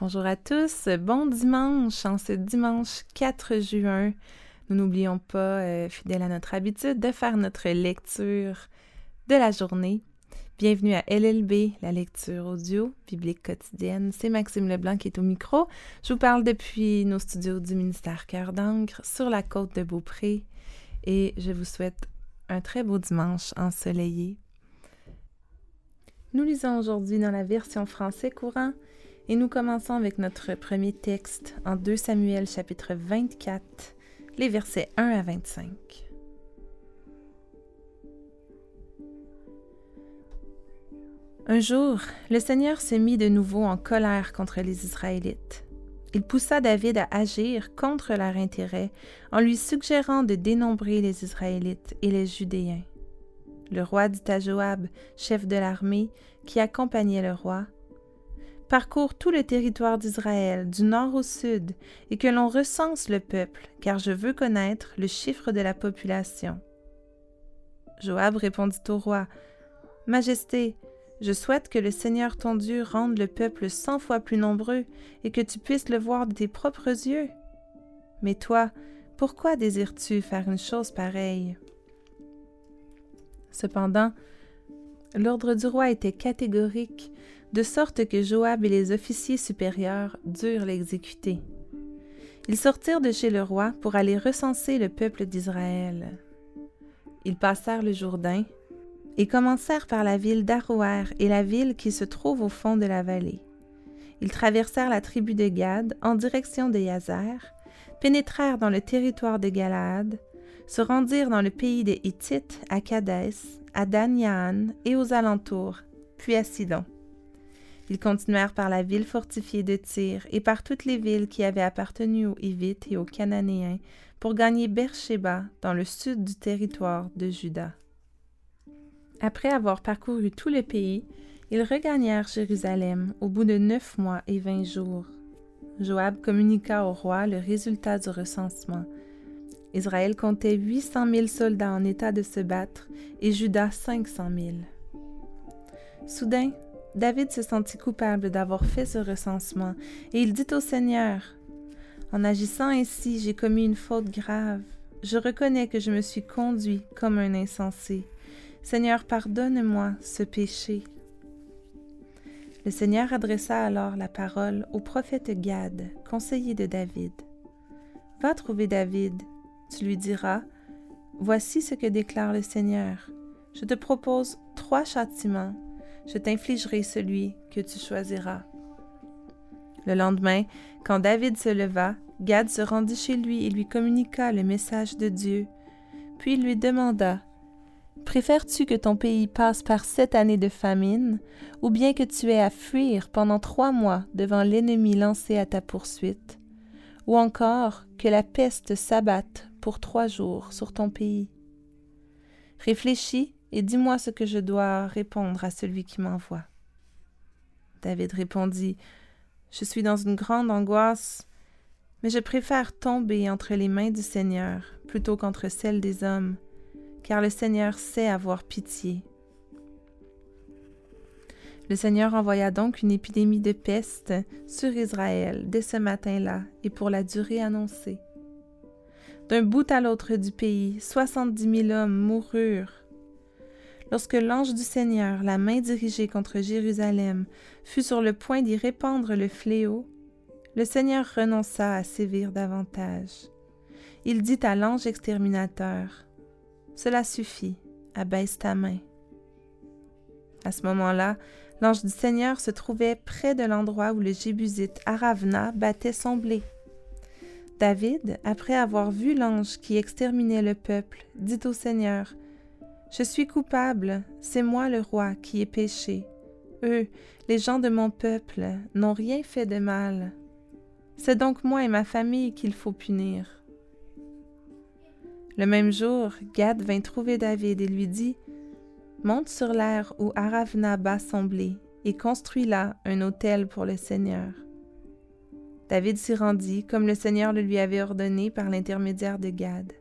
Bonjour à tous, bon dimanche en ce dimanche 4 juin. Nous n'oublions pas, euh, fidèle à notre habitude, de faire notre lecture de la journée. Bienvenue à LLB, la lecture audio biblique quotidienne. C'est Maxime Leblanc qui est au micro. Je vous parle depuis nos studios du ministère Cœur d'encre sur la côte de Beaupré et je vous souhaite un très beau dimanche ensoleillé. Nous lisons aujourd'hui dans la version français courant et nous commençons avec notre premier texte en 2 Samuel chapitre 24, les versets 1 à 25. Un jour, le Seigneur se mit de nouveau en colère contre les Israélites. Il poussa David à agir contre leur intérêt en lui suggérant de dénombrer les Israélites et les Judéens. Le roi dit à Joab, chef de l'armée, qui accompagnait le roi, parcours tout le territoire d'Israël, du nord au sud, et que l'on recense le peuple, car je veux connaître le chiffre de la population. Joab répondit au roi, Majesté, je souhaite que le Seigneur ton Dieu rende le peuple cent fois plus nombreux, et que tu puisses le voir de tes propres yeux. Mais toi, pourquoi désires-tu faire une chose pareille? Cependant, l'ordre du roi était catégorique de sorte que Joab et les officiers supérieurs durent l'exécuter. Ils sortirent de chez le roi pour aller recenser le peuple d'Israël. Ils passèrent le Jourdain et commencèrent par la ville d'Aroer et la ville qui se trouve au fond de la vallée. Ils traversèrent la tribu de Gad en direction de Yazer, pénétrèrent dans le territoire de Galaad, se rendirent dans le pays des Hittites, à Kadès, à Dan et aux alentours, puis à Sidon. Ils continuèrent par la ville fortifiée de Tyr et par toutes les villes qui avaient appartenu aux Hivites et aux Cananéens pour gagner Beersheba dans le sud du territoire de Juda. Après avoir parcouru tout le pays, ils regagnèrent Jérusalem au bout de neuf mois et vingt jours. Joab communiqua au roi le résultat du recensement. Israël comptait huit cent mille soldats en état de se battre et Juda cinq cent mille. Soudain, David se sentit coupable d'avoir fait ce recensement, et il dit au Seigneur, En agissant ainsi, j'ai commis une faute grave. Je reconnais que je me suis conduit comme un insensé. Seigneur, pardonne-moi ce péché. Le Seigneur adressa alors la parole au prophète Gad, conseiller de David. Va trouver David, tu lui diras, Voici ce que déclare le Seigneur. Je te propose trois châtiments je t'infligerai celui que tu choisiras. Le lendemain, quand David se leva, Gad se rendit chez lui et lui communiqua le message de Dieu. Puis il lui demanda Préfères-tu que ton pays passe par sept années de famine, ou bien que tu aies à fuir pendant trois mois devant l'ennemi lancé à ta poursuite, ou encore que la peste s'abatte pour trois jours sur ton pays Réfléchis et dis-moi ce que je dois répondre à celui qui m'envoie. David répondit, Je suis dans une grande angoisse, mais je préfère tomber entre les mains du Seigneur plutôt qu'entre celles des hommes, car le Seigneur sait avoir pitié. Le Seigneur envoya donc une épidémie de peste sur Israël dès ce matin-là et pour la durée annoncée. D'un bout à l'autre du pays, soixante-dix mille hommes moururent Lorsque l'ange du Seigneur, la main dirigée contre Jérusalem, fut sur le point d'y répandre le fléau, le Seigneur renonça à sévir davantage. Il dit à l'ange exterminateur, Cela suffit, abaisse ta main. À ce moment-là, l'ange du Seigneur se trouvait près de l'endroit où le Jébusite Aravna battait son blé. David, après avoir vu l'ange qui exterminait le peuple, dit au Seigneur, je suis coupable, c'est moi le roi qui ai péché. Eux, les gens de mon peuple, n'ont rien fait de mal. C'est donc moi et ma famille qu'il faut punir. Le même jour, Gad vint trouver David et lui dit Monte sur l'air où Aravna bat son blé et construis là un autel pour le Seigneur. David s'y rendit comme le Seigneur le lui avait ordonné par l'intermédiaire de Gad.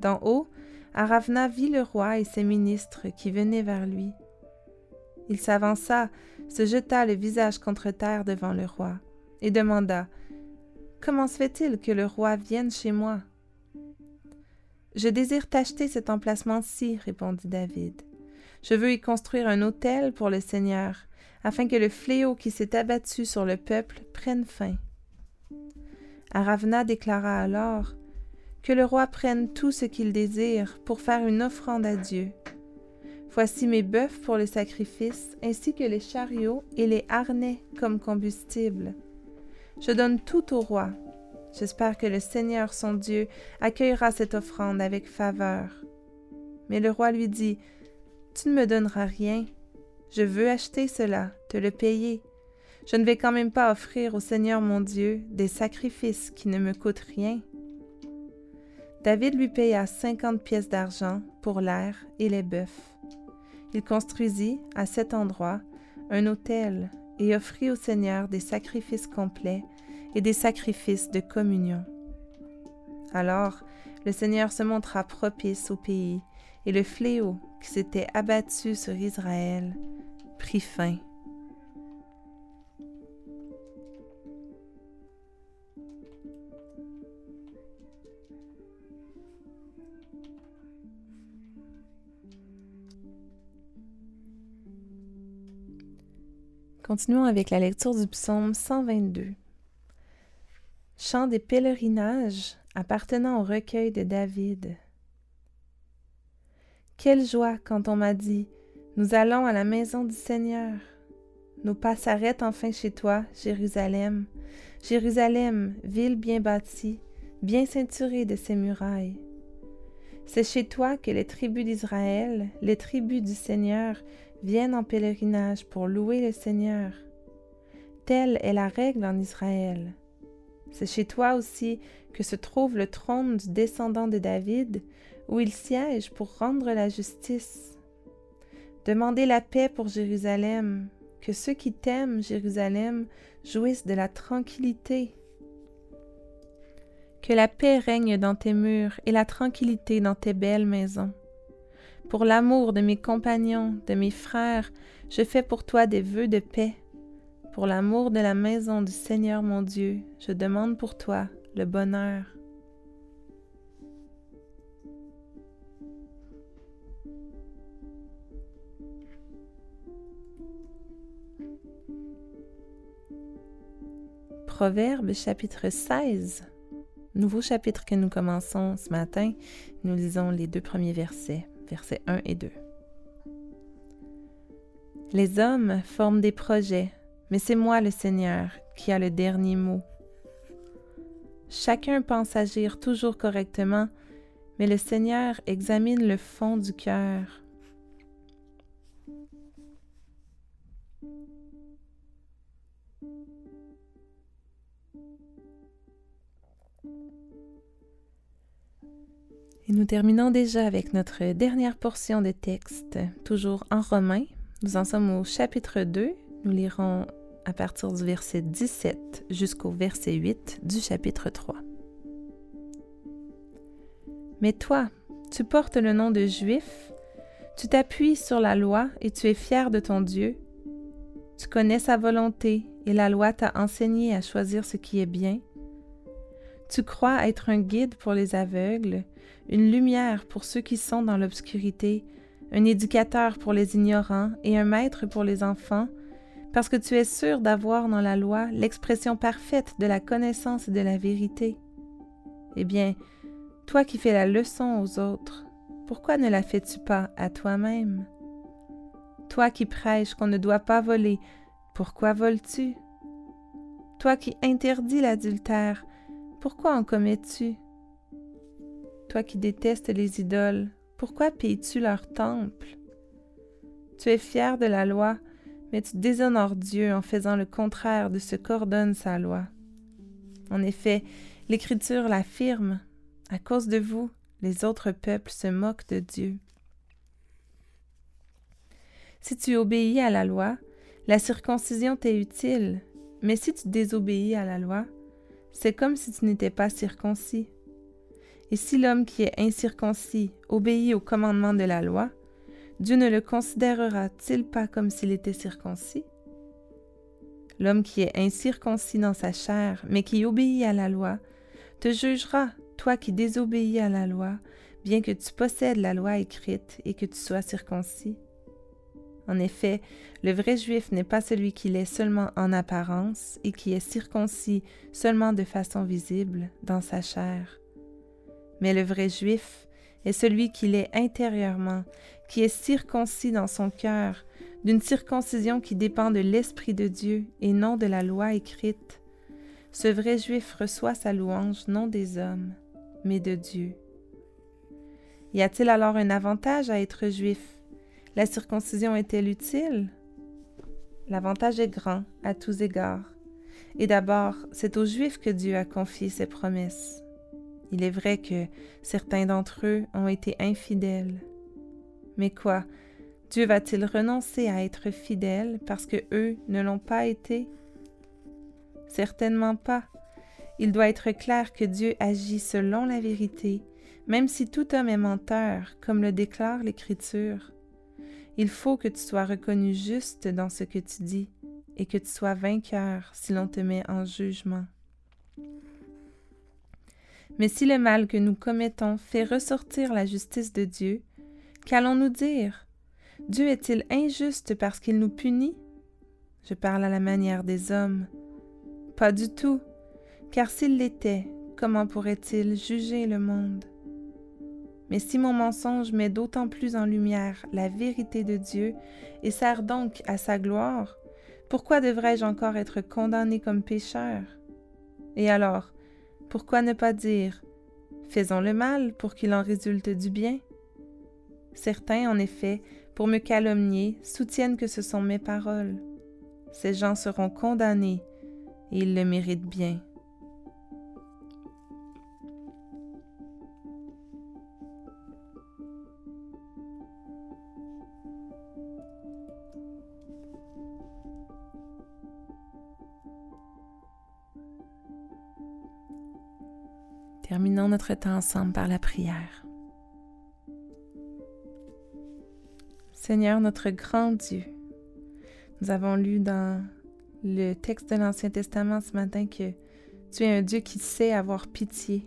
D'en haut, Aravna vit le roi et ses ministres qui venaient vers lui. Il s'avança, se jeta le visage contre terre devant le roi. et demanda Comment se fait-il que le roi vienne chez moi Je désire t'acheter cet emplacement-ci, répondit David. Je veux y construire un autel pour le Seigneur, afin que le fléau qui s'est abattu sur le peuple prenne fin. Aravna déclara alors Que le roi prenne tout ce qu'il désire pour faire une offrande à Dieu. Voici mes bœufs pour le sacrifice, ainsi que les chariots et les harnais comme combustible. Je donne tout au roi. J'espère que le Seigneur son Dieu accueillera cette offrande avec faveur. Mais le roi lui dit, Tu ne me donneras rien. Je veux acheter cela, te le payer. Je ne vais quand même pas offrir au Seigneur mon Dieu des sacrifices qui ne me coûtent rien. David lui paya cinquante pièces d'argent pour l'air et les bœufs. Il construisit à cet endroit un autel et offrit au Seigneur des sacrifices complets et des sacrifices de communion. Alors le Seigneur se montra propice au pays, et le fléau qui s'était abattu sur Israël prit fin. Continuons avec la lecture du psaume 122. Chant des pèlerinages appartenant au recueil de David. Quelle joie quand on m'a dit Nous allons à la maison du Seigneur. Nos pas s'arrêtent enfin chez toi, Jérusalem. Jérusalem, ville bien bâtie, bien ceinturée de ses murailles. C'est chez toi que les tribus d'Israël, les tribus du Seigneur, viennent en pèlerinage pour louer le Seigneur. Telle est la règle en Israël. C'est chez toi aussi que se trouve le trône du descendant de David, où il siège pour rendre la justice. Demandez la paix pour Jérusalem, que ceux qui t'aiment, Jérusalem, jouissent de la tranquillité. Que la paix règne dans tes murs et la tranquillité dans tes belles maisons. Pour l'amour de mes compagnons, de mes frères, je fais pour toi des vœux de paix. Pour l'amour de la maison du Seigneur mon Dieu, je demande pour toi le bonheur. Proverbe chapitre 16. Nouveau chapitre que nous commençons ce matin. Nous lisons les deux premiers versets versets 1 et 2. Les hommes forment des projets, mais c'est moi le Seigneur qui a le dernier mot. Chacun pense agir toujours correctement, mais le Seigneur examine le fond du cœur. Et nous terminons déjà avec notre dernière portion de texte, toujours en romain. Nous en sommes au chapitre 2. Nous lirons à partir du verset 17 jusqu'au verset 8 du chapitre 3. Mais toi, tu portes le nom de juif, tu t'appuies sur la loi et tu es fier de ton Dieu. Tu connais sa volonté et la loi t'a enseigné à choisir ce qui est bien. Tu crois être un guide pour les aveugles une lumière pour ceux qui sont dans l'obscurité, un éducateur pour les ignorants et un maître pour les enfants, parce que tu es sûr d'avoir dans la loi l'expression parfaite de la connaissance et de la vérité. Eh bien, toi qui fais la leçon aux autres, pourquoi ne la fais-tu pas à toi-même? Toi qui prêches qu'on ne doit pas voler, pourquoi voles-tu? Toi qui interdis l'adultère, pourquoi en commets-tu? Toi qui détestes les idoles, pourquoi payes-tu leur temple? Tu es fier de la loi, mais tu déshonores Dieu en faisant le contraire de ce qu'ordonne sa loi. En effet, l'Écriture l'affirme, à cause de vous, les autres peuples se moquent de Dieu. Si tu obéis à la loi, la circoncision t'est utile, mais si tu désobéis à la loi, c'est comme si tu n'étais pas circoncis. Et si l'homme qui est incirconcis obéit au commandement de la loi, Dieu ne le considérera-t-il pas comme s'il était circoncis? L'homme qui est incirconcis dans sa chair, mais qui obéit à la loi, te jugera, toi qui désobéis à la loi, bien que tu possèdes la loi écrite et que tu sois circoncis. En effet, le vrai juif n'est pas celui qui l'est seulement en apparence et qui est circoncis seulement de façon visible dans sa chair. Mais le vrai juif est celui qui l'est intérieurement, qui est circoncis dans son cœur, d'une circoncision qui dépend de l'Esprit de Dieu et non de la loi écrite. Ce vrai juif reçoit sa louange non des hommes, mais de Dieu. Y a-t-il alors un avantage à être juif? La circoncision est-elle utile? L'avantage est grand à tous égards. Et d'abord, c'est aux Juifs que Dieu a confié ses promesses. Il est vrai que certains d'entre eux ont été infidèles. Mais quoi? Dieu va-t-il renoncer à être fidèle parce que eux ne l'ont pas été? Certainement pas. Il doit être clair que Dieu agit selon la vérité, même si tout homme est menteur, comme le déclare l'Écriture. Il faut que tu sois reconnu juste dans ce que tu dis et que tu sois vainqueur si l'on te met en jugement. Mais si le mal que nous commettons fait ressortir la justice de Dieu, qu'allons-nous dire? Dieu est-il injuste parce qu'il nous punit? Je parle à la manière des hommes. Pas du tout, car s'il l'était, comment pourrait-il juger le monde? Mais si mon mensonge met d'autant plus en lumière la vérité de Dieu et sert donc à sa gloire, pourquoi devrais-je encore être condamné comme pécheur? Et alors, pourquoi ne pas dire Faisons le mal pour qu'il en résulte du bien? Certains, en effet, pour me calomnier, soutiennent que ce sont mes paroles. Ces gens seront condamnés et ils le méritent bien. Terminons notre temps ensemble par la prière. Seigneur notre grand Dieu, nous avons lu dans le texte de l'Ancien Testament ce matin que tu es un Dieu qui sait avoir pitié,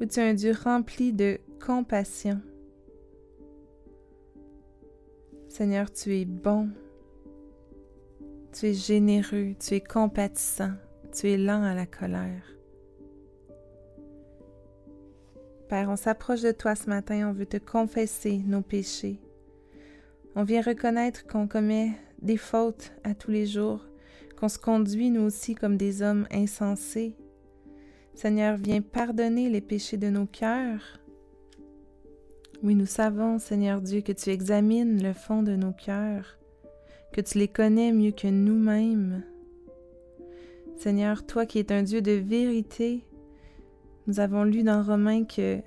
ou tu es un Dieu rempli de compassion. Seigneur, tu es bon, tu es généreux, tu es compatissant, tu es lent à la colère. Père, on s'approche de toi ce matin, on veut te confesser nos péchés. On vient reconnaître qu'on commet des fautes à tous les jours, qu'on se conduit nous aussi comme des hommes insensés. Seigneur, viens pardonner les péchés de nos cœurs. Oui, nous savons, Seigneur Dieu, que tu examines le fond de nos cœurs, que tu les connais mieux que nous-mêmes. Seigneur, toi qui es un Dieu de vérité, nous avons lu dans Romains que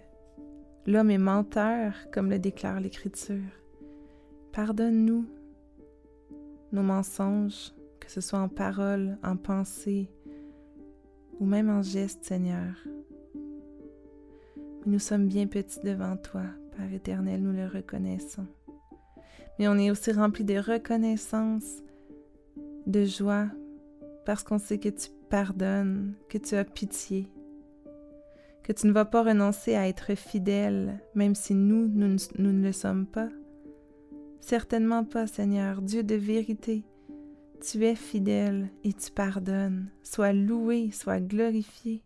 l'homme est menteur, comme le déclare l'Écriture. Pardonne-nous nos mensonges, que ce soit en parole, en pensée ou même en geste, Seigneur. Nous sommes bien petits devant toi, Père éternel, nous le reconnaissons. Mais on est aussi rempli de reconnaissance, de joie, parce qu'on sait que tu pardonnes, que tu as pitié, que tu ne vas pas renoncer à être fidèle, même si nous, nous, ne le sommes pas. Certainement pas, Seigneur, Dieu de vérité. Tu es fidèle et tu pardonnes. Sois loué, sois glorifié.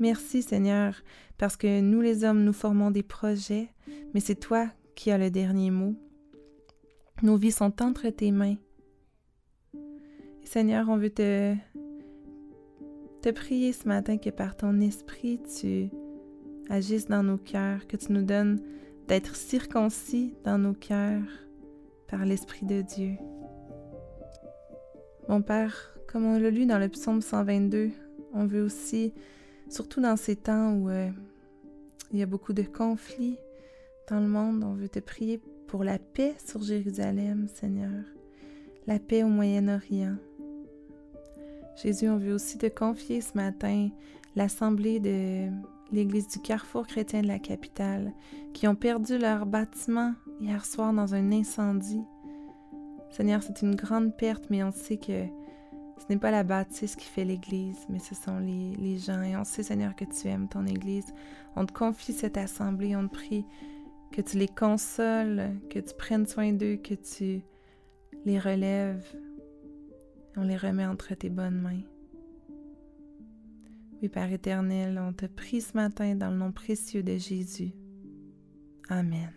Merci, Seigneur, parce que nous les hommes, nous formons des projets, mais c'est toi qui as le dernier mot. Nos vies sont entre tes mains. Seigneur, on veut te, te prier ce matin que par ton esprit, tu agisses dans nos cœurs, que tu nous donnes d'être circoncis dans nos cœurs par l'Esprit de Dieu. Mon Père, comme on l'a lu dans le psaume 122, on veut aussi, surtout dans ces temps où euh, il y a beaucoup de conflits dans le monde, on veut te prier pour la paix sur Jérusalem, Seigneur, la paix au Moyen-Orient. Jésus, on veut aussi te confier ce matin l'assemblée de l'église du Carrefour chrétien de la capitale, qui ont perdu leur bâtiment hier soir dans un incendie. Seigneur, c'est une grande perte, mais on sait que ce n'est pas la bâtisse qui fait l'Église, mais ce sont les, gens. Et on sait, Seigneur, que tu aimes ton Église. On te confie cette assemblée, on te prie que tu les consoles, que tu prennes soin d'eux, que tu les relèves. On les remet entre tes bonnes mains. Oui, Père éternel, on te prie ce matin dans le nom précieux de Jésus. Amen.